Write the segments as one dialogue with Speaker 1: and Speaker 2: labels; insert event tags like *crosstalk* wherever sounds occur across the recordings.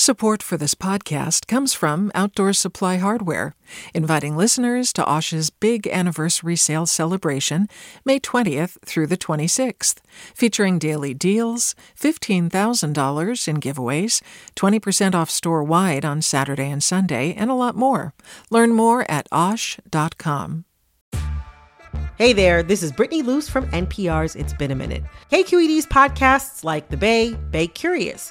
Speaker 1: Support for this podcast comes from Outdoor Supply Hardware, inviting listeners to Osh's big anniversary sale celebration, May 20th through the 26th, featuring daily deals, $15,000 in giveaways, 20% off store wide on Saturday and Sunday, and a lot more. Learn more at osh.com.
Speaker 2: Hey there, this is Brittany Luce from NPR's It's Been a Minute. KQED's podcasts like The Bay, Bay Curious,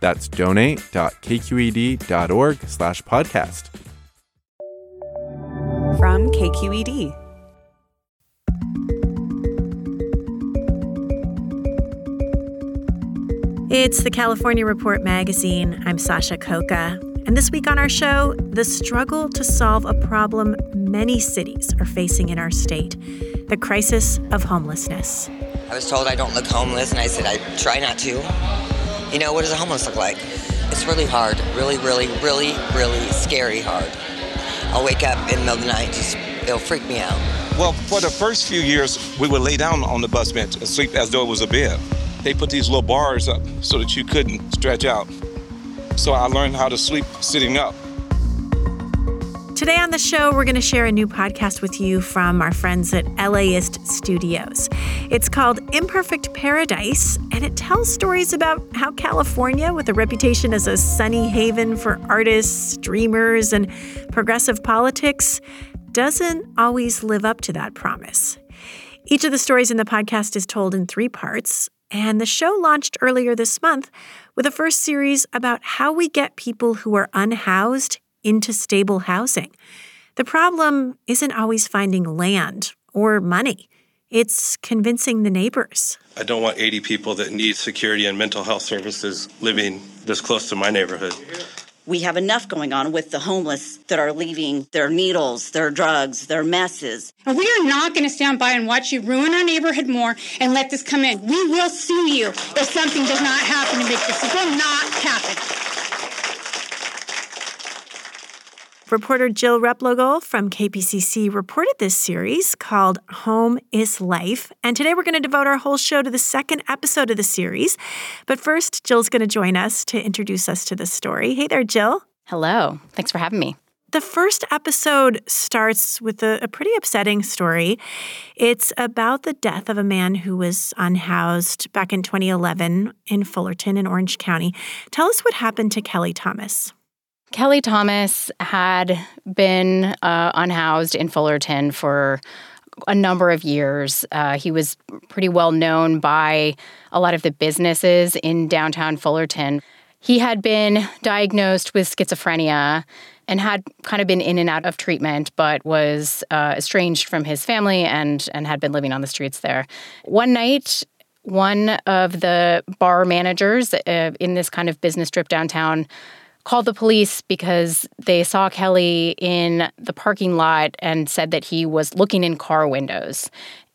Speaker 3: That's donate.kqed.org slash podcast.
Speaker 4: From KQED. It's the California Report magazine. I'm Sasha Khokha. And this week on our show, the struggle to solve a problem many cities are facing in our state the crisis of homelessness.
Speaker 5: I was told I don't look homeless, and I said I try not to. You know, what does a homeless look like? It's really hard, really, really, really, really scary hard. I'll wake up in the middle of the night, just it'll freak me out.
Speaker 6: Well, for the first few years, we would lay down on the bus bench and sleep as though it was a bed. They put these little bars up so that you couldn't stretch out. So I learned how to sleep sitting up.
Speaker 4: Today on the show, we're going to share a new podcast with you from our friends at LAist Studios. It's called Imperfect Paradise, and it tells stories about how California, with a reputation as a sunny haven for artists, dreamers, and progressive politics, doesn't always live up to that promise. Each of the stories in the podcast is told in three parts, and the show launched earlier this month with a first series about how we get people who are unhoused into stable housing. The problem isn't always finding land or money. It's convincing the neighbors.
Speaker 7: I don't want 80 people that need security and mental health services living this close to my neighborhood
Speaker 8: we have enough going on with the homeless that are leaving their needles, their drugs, their messes.
Speaker 9: And we are not going to stand by and watch you ruin our neighborhood more and let this come in. We will sue you if something does not happen to make this. It will not happen.
Speaker 4: Reporter Jill Replogle from KPCC reported this series called Home is Life. And today we're going to devote our whole show to the second episode of the series. But first, Jill's going to join us to introduce us to the story. Hey there, Jill.
Speaker 10: Hello. Thanks for having me.
Speaker 4: The first episode starts with a, a, pretty upsetting story. It's about the death of a man who was unhoused back in 2011 in Fullerton in Orange County. Tell us what happened to Kelly Thomas.
Speaker 10: Kelly Thomas had been uh, unhoused in Fullerton for a number of years. Uh, he was pretty well known by a lot of the businesses in downtown Fullerton. He had been diagnosed with schizophrenia and had kind of been in and out of treatment, but was uh, estranged from his family and and had been living on the streets there. One night, one of the bar managers uh, in this kind of business strip downtown called the police because they saw Kelly in the parking lot and said that he was looking in car windows.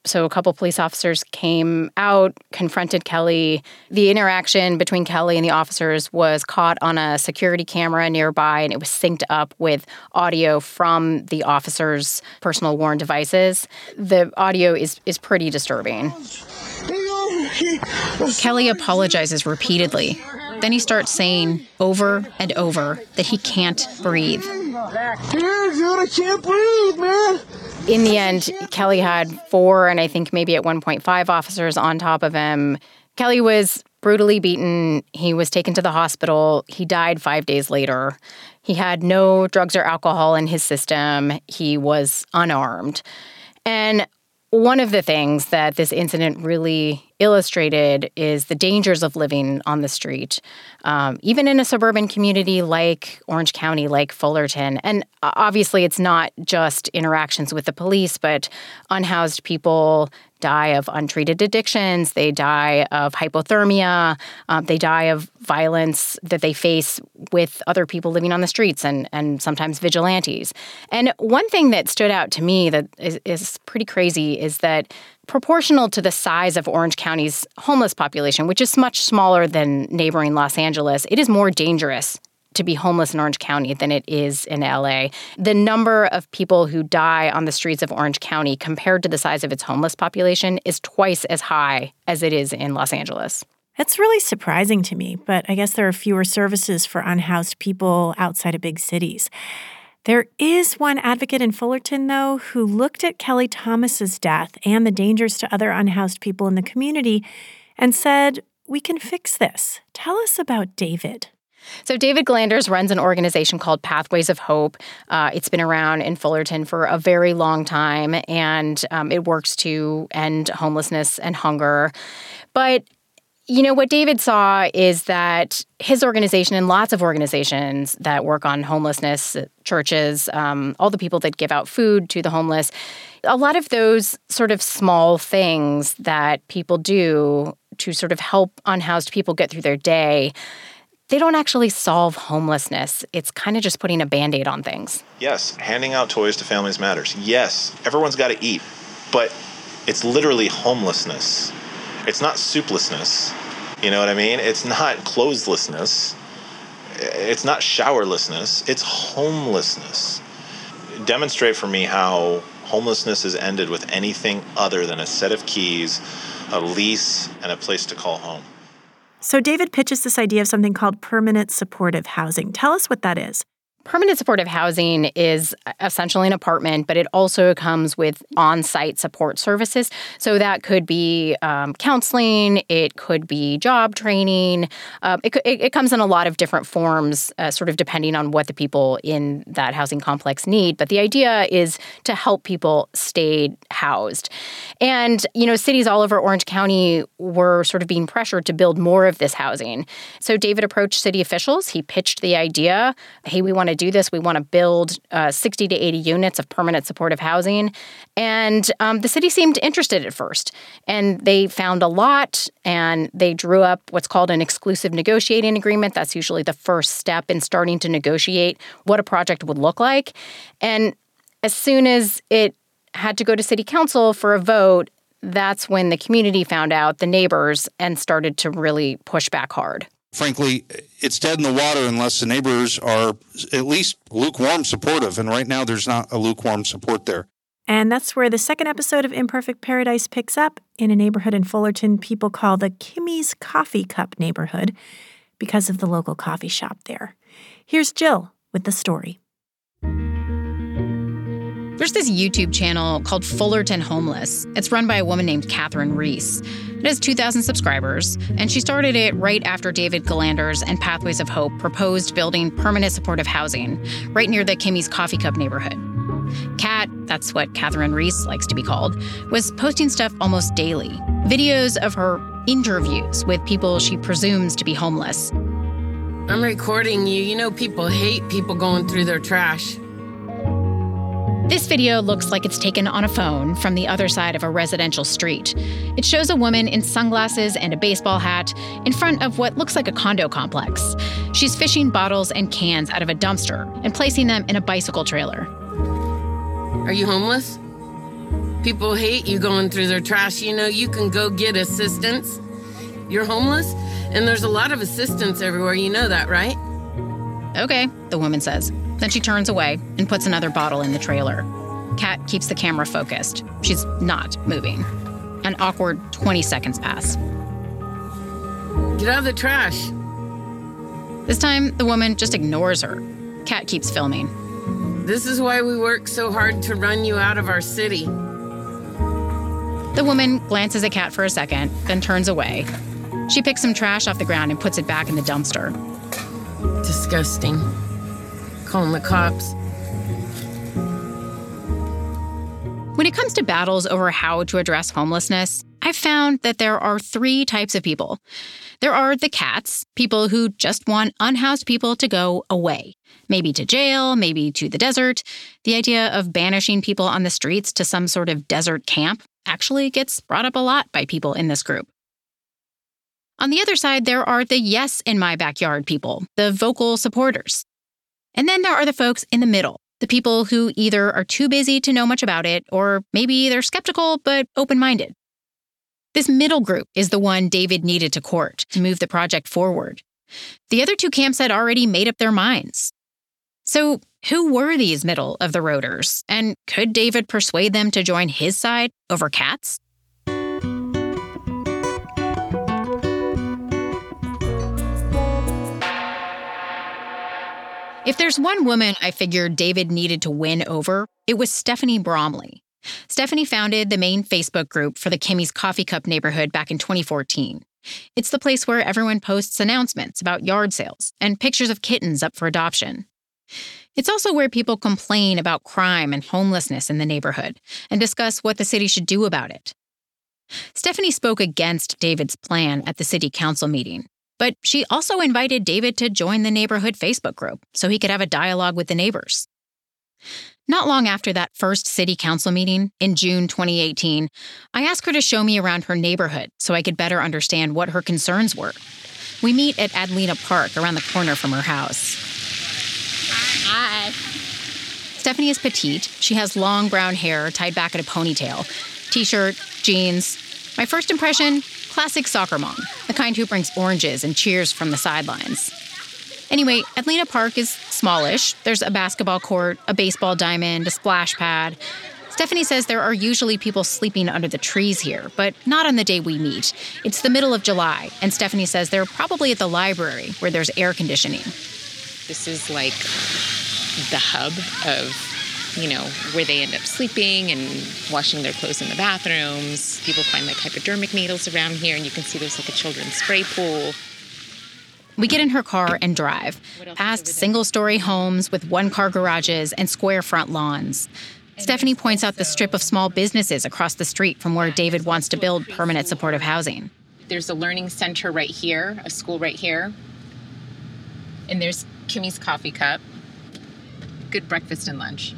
Speaker 10: So a couple police officers came out, confronted Kelly. The interaction between Kelly and the officers was caught on a security camera nearby and it was synced up with audio from the officers' personal worn devices. The audio is is pretty disturbing.
Speaker 11: Kelly apologizes repeatedly then he starts saying over and over that he can't breathe.
Speaker 10: I can't breathe, man. In the end, Kelly had four and I think maybe at 1.5 officers on top of him. Kelly was brutally beaten. He was taken to the hospital. He died five days later. He had no drugs or alcohol in his system. He was unarmed. And one of the things that this incident really illustrated is the dangers of living on the street, um, even in a suburban community like Orange County, like Fullerton. And obviously, it's not just interactions with the police, but unhoused people die of untreated addictions, they die of hypothermia, um, they die of violence that they face with other people living on the streets and, and sometimes vigilantes. And one thing that stood out to me that is, is pretty crazy is that proportional to the size of Orange County's homeless population, which is much smaller than neighboring Los Angeles, it is more dangerous to be homeless in Orange County than it is in LA. The number of people who die on the streets of Orange County compared to the size of its homeless population is twice as high as it is in Los Angeles.
Speaker 4: That's really surprising to me, but I guess there are fewer services for unhoused people outside of big cities. There is one advocate in Fullerton, though, who looked at Kelly Thomas's death and the dangers to other unhoused people in the community and said, We can fix this. Tell us about David.
Speaker 10: So, David Gillanders runs an organization called Pathways of Hope. Uh, it's been around in Fullerton for a very long time, and um, it works to end homelessness and hunger. But you know, what David saw is that his organization and lots of organizations that work on homelessness, churches, um, all the people that give out food to the homeless, a lot of those sort of small things that people do to sort of help unhoused people get through their day they don't actually solve homelessness. It's kind of just putting a band aid on things.
Speaker 12: Yes, handing out toys to families matters. Yes, everyone's got to eat, but it's literally homelessness. It's not souplessness. You know what I mean? It's not clotheslessness. It's not showerlessness. It's homelessness. Demonstrate for me how homelessness is ended with anything other than a set of keys, a lease, and a place to call home.
Speaker 4: So, David pitches this idea of something called permanent supportive housing. Tell us what that is.
Speaker 10: Permanent supportive housing is essentially an apartment, but it also comes with on site support services. So that could be um, counseling, it could be job training. Uh, it, it, it, comes in a lot of different forms, uh, sort of depending on what the people in that housing complex need. But the idea is to help people stay housed. And, you know, cities all over Orange County were sort of being pressured to build more of this housing. So David approached city officials. He pitched the idea hey, we want to do this. We want to build uh, 60 to 80 units of permanent supportive housing. And um, the city seemed interested at first. And they found a lot and they drew up what's called an exclusive negotiating agreement. That's usually the first step in starting to negotiate what a project would look like. And as soon as it had to go to city council for a vote, that's when the community found out, the neighbors, and started to really push back hard
Speaker 13: frankly, it's dead in the water unless the neighbors are at least lukewarm supportive. And right now, there's not a lukewarm support there.
Speaker 4: And that's where the second episode of Imperfect Paradise picks up in a neighborhood in Fullerton people call the Kimmy's Coffee Cup neighborhood because of the local coffee shop there. Here's Jill with the story.
Speaker 14: There's this YouTube channel called Fullerton Homeless. It's run by a woman named Catherine Reese. It has 2,000 subscribers, and she started it right after David Gillanders and Pathways of Hope proposed building permanent supportive housing right near the Kimmy's Coffee Cup neighborhood. Kat, that's what Catherine Reese likes to be called, was posting stuff almost daily videos of her interviews with people she presumes to be homeless.
Speaker 15: I'm recording you. You know, people hate people going through their trash.
Speaker 14: This video looks like it's taken on a phone from the other side of a residential street. It shows a woman in sunglasses and a baseball hat in front of what looks like a condo complex. She's fishing bottles and cans out of a dumpster and placing them in a bicycle trailer.
Speaker 15: Are you homeless? People hate you going through their trash. You know, you can go get assistance. You're homeless, and there's a lot of assistance everywhere. You know that, right?
Speaker 14: Okay, the woman says. Then she turns away and puts another bottle in the trailer. Kat keeps the camera focused. She's not moving. An awkward 20 seconds pass.
Speaker 15: Get out of the trash.
Speaker 14: This time, the woman just ignores her. Kat keeps filming.
Speaker 15: This is why we work so hard to run you out of our city.
Speaker 14: The woman glances at Kat for a second, then turns away. She picks some trash off the ground and puts it back in the dumpster.
Speaker 15: Disgusting calling the cops.
Speaker 14: When it comes to battles over how to address homelessness,
Speaker 10: I've found that there are three types of people. There are the cats, people who just want unhoused people to go away, maybe to jail, maybe to the desert. The idea of banishing people on the streets to some sort of desert camp actually gets brought up a lot by people in this group. On the other side, there are the yes in my backyard people, the vocal supporters. And then there are the folks in the middle, the people who either are too busy to know much about it, or maybe they're skeptical but open minded. This middle group is the one David needed to court to move the project forward. The other two camps had already made up their minds. So, who were these middle of the roaders? And could David persuade them to join his side over cats? If there's one woman I figured David needed to win over, it was Stephanie Bromley. Stephanie founded the main Facebook group for the Kimmy's Coffee Cup neighborhood back in 2014. It's the place where everyone posts announcements about yard sales and pictures of kittens up for adoption. It's also where people complain about crime and homelessness in the neighborhood and discuss what the city should do about it. Stephanie spoke against David's plan at the city council meeting, but she also invited David to join the neighborhood Facebook group so he could have a dialogue with the neighbors. Not long after that first city council meeting in June 2018, I asked her to show me around her neighborhood so I could better understand what her concerns were. We meet at Adlena Park around the corner from her house. Hi. Stephanie is petite. She has long brown hair tied back in a ponytail, t shirt, jeans. My first impression classic soccer mom, kind who brings oranges and cheers from the sidelines. Anyway, Adlena Park is smallish. There's a basketball court, a baseball diamond, a splash pad. Stephanie says there are usually people sleeping under the trees here, but not on the day we meet. It's the middle of July, and Stephanie says they're probably at the library where there's air conditioning.
Speaker 16: This is like the hub of, you know, where they end up sleeping and washing their clothes in the bathrooms. People find like hypodermic needles around here, and you can see there's like a children's spray pool.
Speaker 10: We get in her car and drive, past single story homes with one car garages and square front lawns. Stephanie points out the strip of small businesses across the street from where David wants to build permanent supportive housing.
Speaker 16: There's a learning center right here, a school right here. And there's Kimmy's Coffee Cup. Good breakfast and lunch.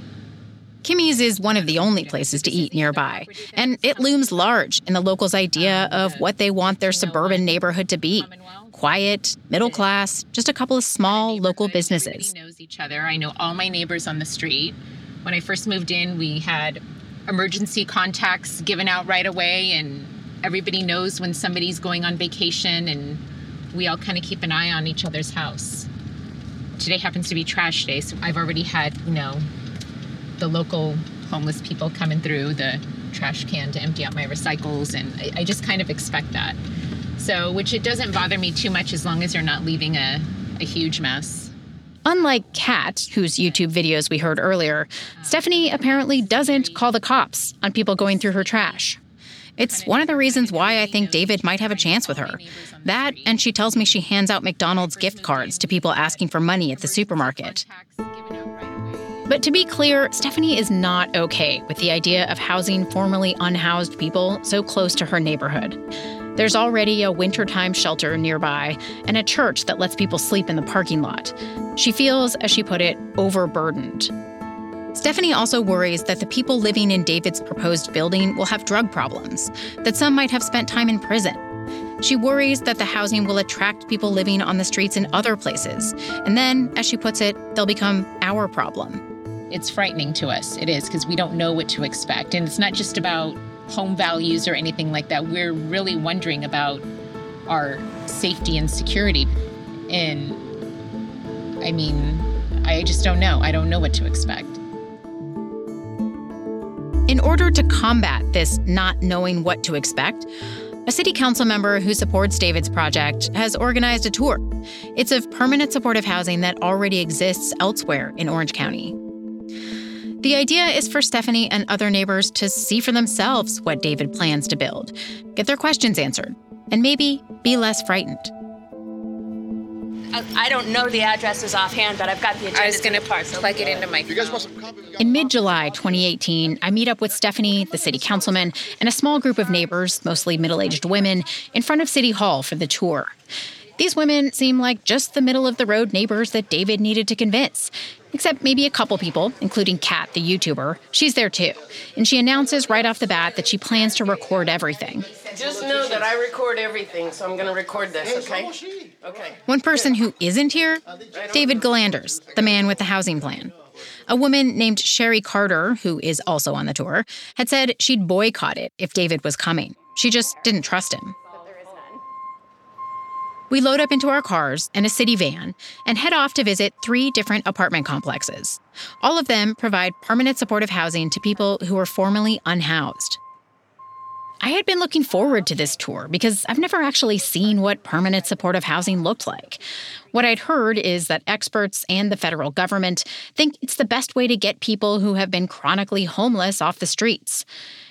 Speaker 10: Kimmy's is one of the only places to eat nearby, and it looms large in the locals' idea of what they want their suburban neighborhood to be quiet, middle class, just a couple of small local businesses.
Speaker 16: knows each other. I know all my neighbors on the street. When I first moved in, we had emergency contacts given out right away, and everybody knows when somebody's going on vacation, and we all kind of keep an eye on each other's house. Today happens to be trash day, so I've already had, you know, the local homeless people coming through the trash can to empty out my recycles, and I, I just kind of expect that. So, which it doesn't bother me too much as long as you're not leaving a, a huge mess.
Speaker 10: Unlike Kat, whose YouTube videos we heard earlier, Stephanie apparently doesn't call the cops on people going through her trash. It's one of the reasons why I think David might have a chance with her. That, and she tells me she hands out McDonald's gift cards to people asking for money at the supermarket. But to be clear, Stephanie is not okay with the idea of housing formerly unhoused people so close to her neighborhood. There's already a wintertime shelter nearby and a church that lets people sleep in the parking lot. She feels, as she put it, overburdened. Stephanie also worries that the people living in David's proposed building will have drug problems, that some might have spent time in prison. She worries that the housing will attract people living on the streets in other places, and then, as she puts it, they'll become our problem.
Speaker 16: It's frightening to us. It is, because we don't know what to expect. And it's not just about home values or anything like that. We're really wondering about our safety and security. And I mean, I just don't know. I don't know what to expect.
Speaker 10: In order to combat this not knowing what to expect, a city council member who supports David's project has organized a tour. It's of permanent supportive housing that already exists elsewhere in Orange County. The idea is for Stephanie and other neighbors to see for themselves what David plans to build, get their questions answered, and maybe be less frightened.
Speaker 17: I don't know the addresses offhand, but I've got the agenda.
Speaker 16: I was going to plug it into my. You guys
Speaker 10: In mid July 2018, I meet up with Stephanie, the city councilman, and a small group of neighbors, mostly middle aged women, in front of City Hall for the tour. These women seem like just the middle of the road neighbors that David needed to convince. Except maybe a couple people, including Kat, the YouTuber. She's there too. And she announces right off the bat that she plans to record everything.
Speaker 15: Just know that I record everything, so I'm going to record this, okay? Okay.
Speaker 10: One person who isn't here David Gillanders, the man with the housing plan. A woman named Sherry Carter, who is also on the tour, had said she'd boycott it if David was coming. She just didn't trust him. We load up into our cars and a city van and head off to visit three different apartment complexes. All of them provide permanent supportive housing to people who are formerly unhoused. I had been looking forward to this tour because I've never actually seen what permanent supportive housing looked like. What I'd heard is that experts and the federal government think it's the best way to get people who have been chronically homeless off the streets.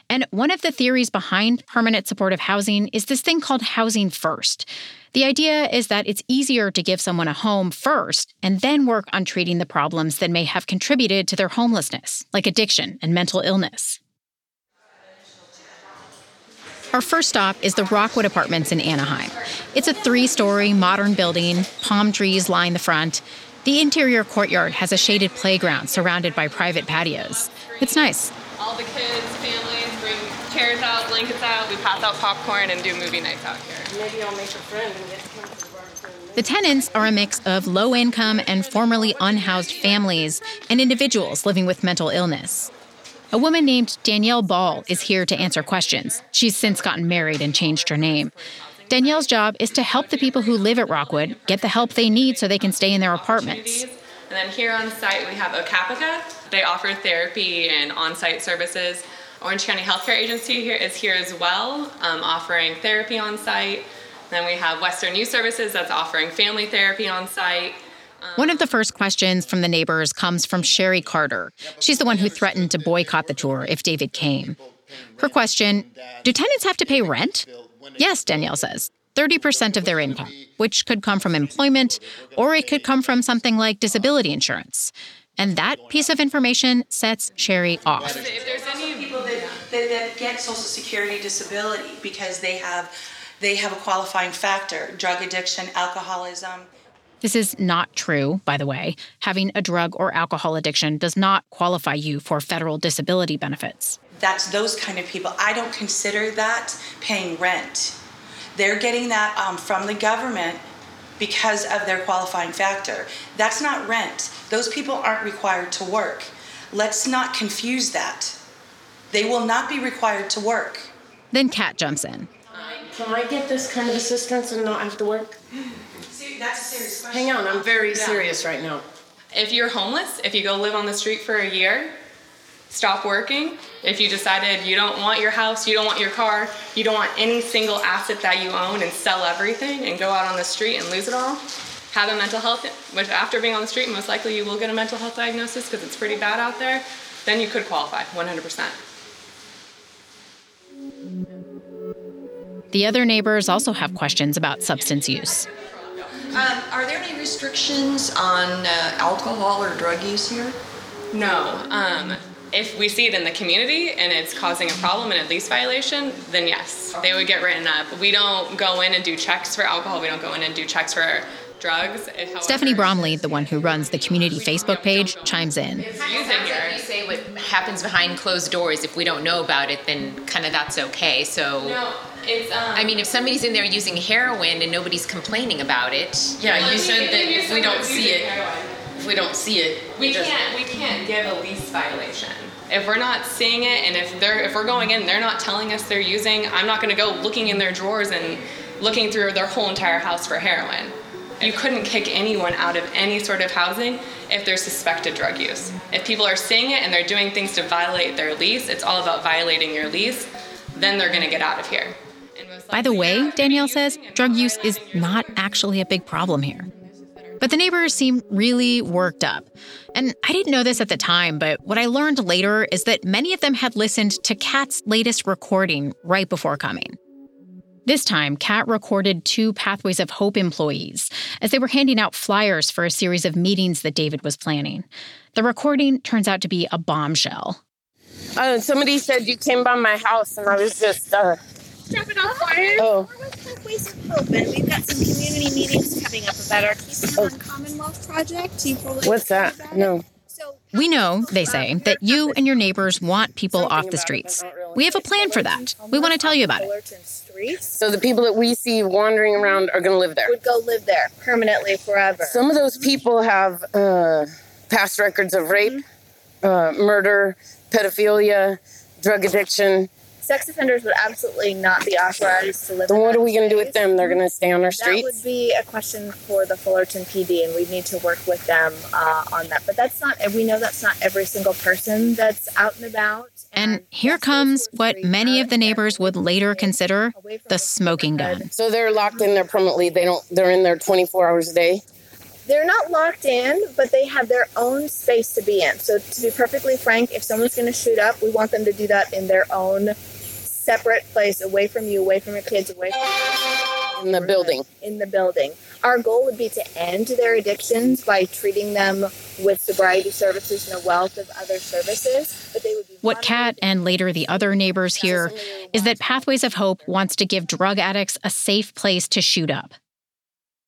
Speaker 10: And one of the theories behind permanent supportive housing is this thing called housing first. The idea is that it's easier to give someone a home first and then work on treating the problems that may have contributed to their homelessness, like addiction and mental illness. Our first stop is the Rockwood Apartments in Anaheim. It's a three story modern building, palm trees line the front. The interior courtyard has a shaded playground surrounded by private patios. It's nice.
Speaker 18: All the kids, families, bring chairs out, blankets out. We pass out popcorn and do movie nights out here.
Speaker 15: Maybe I'll make a friend and get to come to the barbecue.
Speaker 10: The tenants are a mix of low income and formerly unhoused families and individuals living with mental illness. A woman named Danielle Ball is here to answer questions. She's since gotten married and changed her name. Danielle's job is to help the people who live at Rockwood get the help they need so they can stay in their apartments. And
Speaker 18: then here on site, we have OCAPICA. They offer therapy and on site services. Orange County Healthcare Agency here is here as well, um, offering therapy on site. Then we have Western Youth Services that's offering family therapy on site.
Speaker 10: One of the first questions from the neighbors comes from Sherry Carter. She's the one who threatened to boycott the tour if David came. Her question Do tenants have to pay rent? Yes, Danielle says. 30% of their income, which could come from employment or it could come from something like disability insurance. And that piece of information sets Sherry off.
Speaker 18: If there's any
Speaker 19: people that, that, get Social Security disability because they have they have a qualifying factor drug addiction, alcoholism.
Speaker 10: This is not true, by the way. Having a drug or alcohol addiction does not qualify you for federal disability benefits.
Speaker 19: That's those kind of people. I don't consider that paying rent. They're getting that um, from the government because of their qualifying factor. That's not rent. Those people aren't required to work. Let's not confuse that. They will not be required to work.
Speaker 10: Then Kat jumps in.
Speaker 15: Can I get this kind of assistance and not have to work?
Speaker 19: See, that's a serious question.
Speaker 15: Hang on, I'm very yeah. serious right now.
Speaker 18: If you're homeless, if you go live on the street for a year, stop working. If you decided you don't want your house, you don't want your car, you don't want any single asset that you own and sell everything and go out on the street and lose it all, have a mental health, which after being on the street, most likely you will get a mental health diagnosis because it's pretty bad out there, then you could qualify 100%.
Speaker 10: The other neighbors also have questions about substance use.
Speaker 20: Um, are there any restrictions on uh, alcohol or drug use here?
Speaker 18: No. Um, if we see it in the community and it's causing a problem and a lease violation, then yes, they would get written up. We don't go in and do checks for alcohol. We don't go in and do checks for drugs. However,
Speaker 10: Stephanie Bromley, the one who runs the community Facebook page, chimes in.
Speaker 16: You say what happens behind closed doors. If we don't know about it, then kind of that's okay. So.
Speaker 18: No. It's, um,
Speaker 16: I mean, if somebody's in there using heroin and nobody's complaining about it.
Speaker 15: Yeah, you said that if we don't see it, if we don't see it,
Speaker 18: we can't we can't give a lease violation. If we're not seeing it, and if they're if we're going in, they're not telling us they're using. I'm not going to go looking in their drawers and looking through their whole entire house for heroin. You couldn't kick anyone out of any sort of housing if there's suspected drug use. If people are seeing it and they're doing things to violate their lease, it's all about violating your lease, then they're going to get out of here.
Speaker 10: By the way, Danielle says drug use is not actually a big problem here. But the neighbors seem really worked up. And I didn't know this at the time, but what I learned later is that many of them had listened to Kat's latest recording right before coming. This time, Kat recorded two Pathways of Hope employees as they were handing out flyers for a series of meetings that David was planning. The recording turns out to be a bombshell.
Speaker 15: Uh, somebody said you came by my house, and I was just uh,
Speaker 21: dropping off flyers.
Speaker 15: Oh.
Speaker 21: We're with Pathways of Hope, and we've got some community meetings coming up about our Keystone Commonwealth project. You probably
Speaker 15: What's that? No.
Speaker 10: We know, they say, that you and your neighbors want people off the streets. We have a plan for that. We want to tell you about it.
Speaker 15: So the people that we see wandering around are going to live there.
Speaker 21: Would go live there permanently forever.
Speaker 15: Some of those people have uh, past records of rape, uh, murder, pedophilia, drug addiction.
Speaker 21: Sex offenders would absolutely not be authorized to live.
Speaker 15: Then
Speaker 21: in
Speaker 15: what are we going to do with them? They're going to stay on our streets.
Speaker 21: That would be a question for the Fullerton PD, and we'd need to work with them uh, on that. But that's not. We know that's not every single person that's out and about.
Speaker 10: And here comes what many of the neighbors would later consider the smoking gun.
Speaker 15: So they're locked in there permanently. They don't. They're in there 24 hours a day.
Speaker 21: They're not locked in, but they have their own space to be in. So to be perfectly frank, if someone's going to shoot up, we want them to do that in their own separate place, away from you, away from your kids, away from
Speaker 15: in the building.
Speaker 21: In the building. Our goal would be to end their addictions by treating them with sobriety services and a wealth of other services. But they would be
Speaker 10: What Kat and later the other neighbors hear is that Pathways of Hope wants to give drug addicts a safe place to shoot up.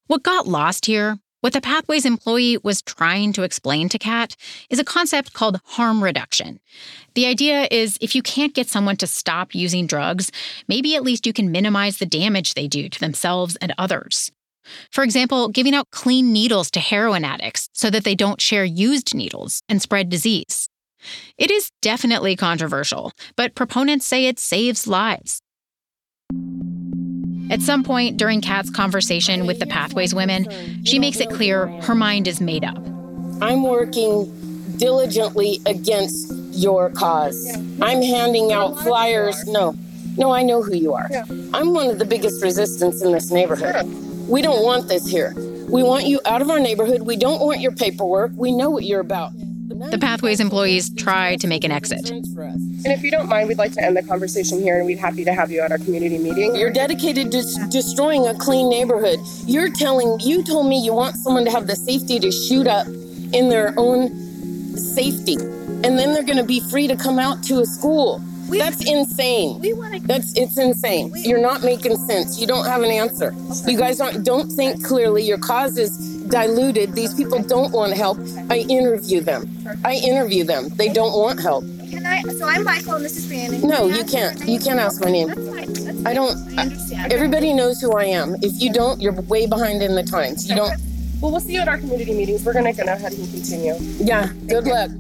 Speaker 10: What got lost here, what the Pathways employee was trying to explain to Kat, is a concept called harm reduction. The idea is if you can't get someone to stop using drugs, maybe at least you can minimize the damage they do to themselves and others. For example, giving out clean needles to heroin addicts so that they don't share used needles and spread disease. It is definitely controversial, but proponents say it saves lives. At some point during Kat's conversation with the Pathways women, she makes it clear her mind is made up.
Speaker 15: I'm working diligently against your cause. I'm handing out flyers. No, no, I know who you are. I'm one of the biggest resistance in this neighborhood. We don't want this here. We want you out of our neighborhood. We don't want your paperwork. We know what you're about.
Speaker 10: The Pathways employees try to make an exit.
Speaker 22: And if you don't mind, we'd like to end the conversation here and we'd happy to have you at our community meeting.
Speaker 15: You're dedicated to destroying a clean neighborhood. You're telling, you told me you want someone to have the safety to shoot up in their own safety. And then they're going to be free to come out to a school. That's insane. That's it's insane. You're not making sense. You don't have an answer. You guys aren't don't think clearly. Your cause is diluted. These people don't want help. I interview them. I interview them. They don't want help.
Speaker 21: Can I? So I'm Michael, and this is Brandon.
Speaker 15: No, you can't. You can't ask my name. I don't. Everybody knows who I am. If you don't, you're way behind in the times. You don't.
Speaker 22: Well, we'll see you at our community meetings. We're to go ahead and continue.
Speaker 15: Yeah. Good luck.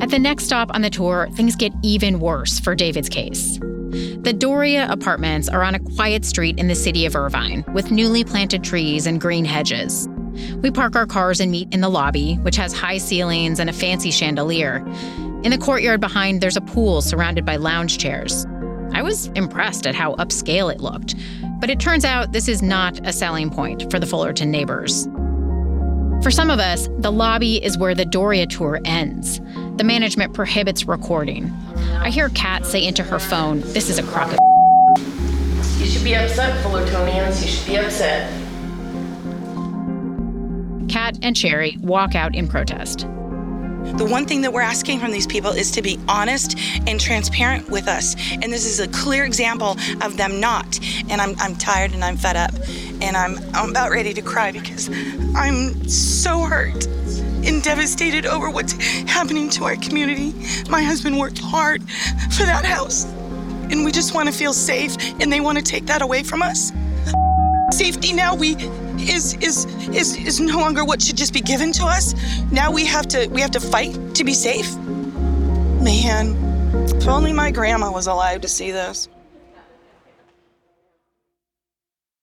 Speaker 10: At the next stop on the tour, things get even worse for David's case. The Doria apartments are on a quiet street in the city of Irvine with newly planted trees and green hedges. We park our cars and meet in the lobby, which has high ceilings and a fancy chandelier. In the courtyard behind, there's a pool surrounded by lounge chairs. I was impressed at how upscale it looked, but it turns out this is not a selling point for the Fullerton neighbors. For some of us, the lobby is where the Doria tour ends. The management prohibits recording. I hear Kat say into her phone, This is a crock of.
Speaker 15: You should be upset, Fullertonians. You should be upset.
Speaker 10: Kat and Sherry walk out in protest.
Speaker 19: The one thing that we're asking from these people is to be honest and transparent with us. And this is a clear example of them not. And I'm, I'm tired and I'm fed up. And I'm, I'm about ready to cry because I'm so hurt and devastated over what's happening to our community. My husband worked hard for that house. And we just want to feel safe, and they want to take that away from us. Safety now we is is is is no longer what should just be given to us. Now we have to we have to fight to be safe. Man, if only my grandma was alive to see this.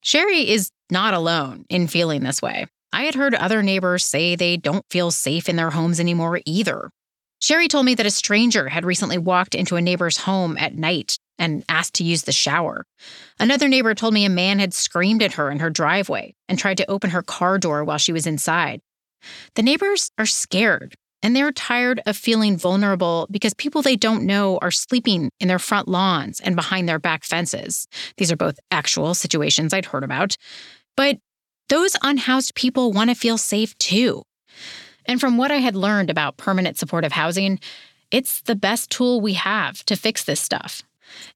Speaker 10: Sherry is not alone in feeling this way. I had heard other neighbors say they don't feel safe in their homes anymore either. Sherry told me that a stranger had recently walked into a neighbor's home at night and asked to use the shower. Another neighbor told me a man had screamed at her in her driveway and tried to open her car door while she was inside. The neighbors are scared. And they're tired of feeling vulnerable because people they don't know are sleeping in their front lawns and behind their back fences. These are both actual situations I'd heard about. But those unhoused people want to feel safe too. And from what I had learned about permanent supportive housing, it's the best tool we have to fix this stuff.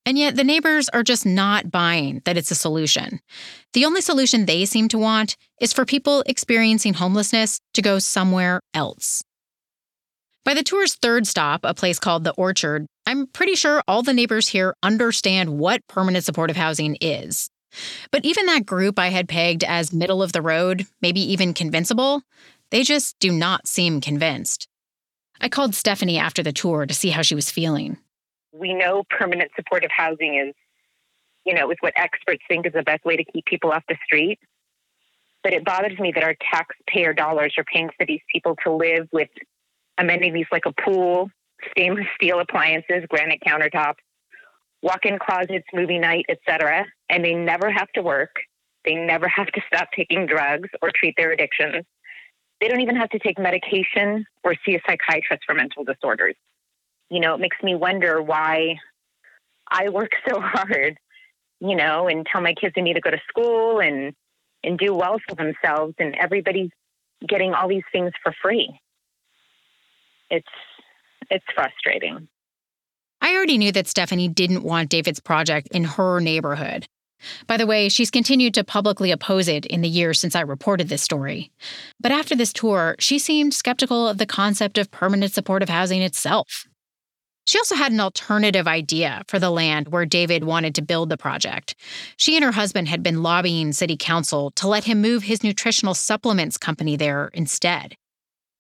Speaker 10: And yet, the neighbors are just not buying that it's a solution. The only solution they seem to want is for people experiencing homelessness to go somewhere else. By the tour's third stop, a place called The Orchard, I'm pretty sure all the neighbors here understand what permanent supportive housing is. But even that group I had pegged as middle of the road, maybe even convincible, they just do not seem convinced. I called Stephanie after the tour to see how she was feeling
Speaker 23: we know permanent supportive housing is, you know, is what experts think is the best way to keep people off the street. But it bothers me that our taxpayer dollars are paying for these people to live with amenities like a pool, stainless steel appliances, granite countertops, walk-in closets, movie night, etc. And they never have to work. They never have to stop taking drugs or treat their addictions. They don't even have to take medication or see a psychiatrist for mental disorders you know, it makes me wonder why I work so *laughs* hard, you know, and tell my kids they need to go to school and and do well for themselves and everybody's getting all these things for free. It's it's frustrating.
Speaker 10: I already knew that Stephanie didn't want David's project in her neighborhood. By the way, she's continued to publicly oppose it in the years since I reported this story. But after this tour, she seemed skeptical of the concept of permanent supportive housing itself. She also had an alternative idea for the land where David wanted to build the project. She and her husband had been lobbying city council to let him move his nutritional supplements company there instead.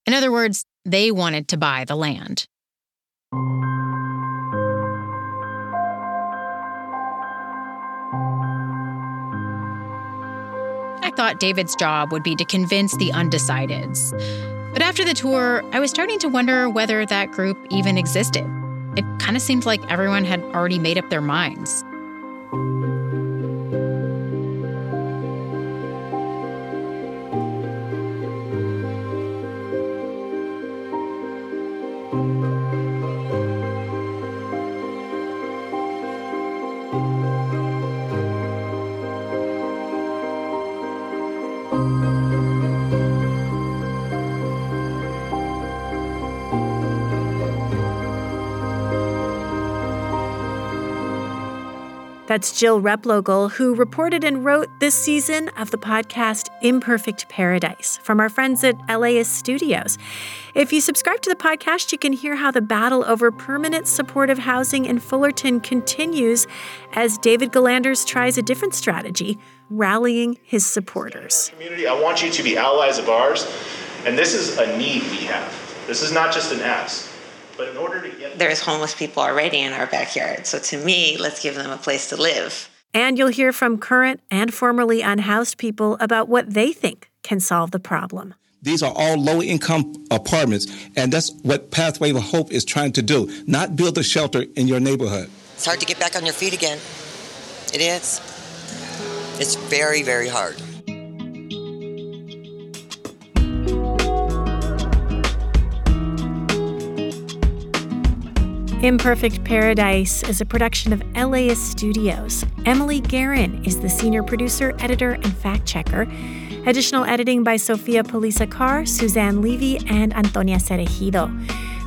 Speaker 10: In other words, they wanted to buy the land. I thought David's job would be to convince the undecideds. But after the tour, I was starting to wonder whether that group even existed. It kind of seemed like everyone had already made up their minds.
Speaker 4: That's Jill Replogle, who reported and wrote this season of the podcast Imperfect Paradise from our friends at LAist Studios. If you subscribe to the podcast, you can hear how the battle over permanent supportive housing in Fullerton continues as David Gillanders tries a different strategy, rallying his supporters.
Speaker 12: Community, I want you to be allies of ours, and this is a need we have. This is not just an ask. But in order to get
Speaker 5: there's homeless people already in our backyard. So to me, let's give them a place to live.
Speaker 4: And you'll hear from current and formerly unhoused people about what they think can solve the problem.
Speaker 24: These are all low income apartments, and that's what Pathway of Hope is trying to do not build a shelter in your neighborhood.
Speaker 5: It's hard to get back on your feet again. It is. It's very, very hard.
Speaker 4: Imperfect Paradise is a production of LAist Studios. Emily Guerin is the senior producer, editor, and fact checker. Additional editing by Sofia Polisa Carr, Suzanne Levy, and Antonia Cereijido.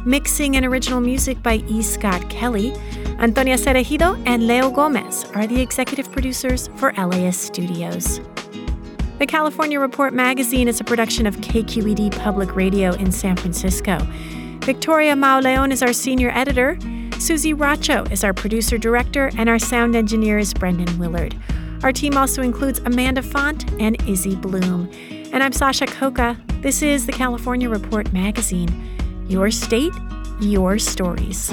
Speaker 4: Mixing and original music by E. Scott Kelly. Antonia Cereijido and Leo Gomez are the executive producers for LAist Studios. The California Report magazine is a production of KQED Public Radio in San Francisco. Victoria Mauleon is our senior editor. Susie Racho is our producer director, and our sound engineer is Brendan Willard. Our team also includes Amanda Font and Izzy Bloom. And I'm Sasha Khokha. This is the California Report magazine. Your state, your stories.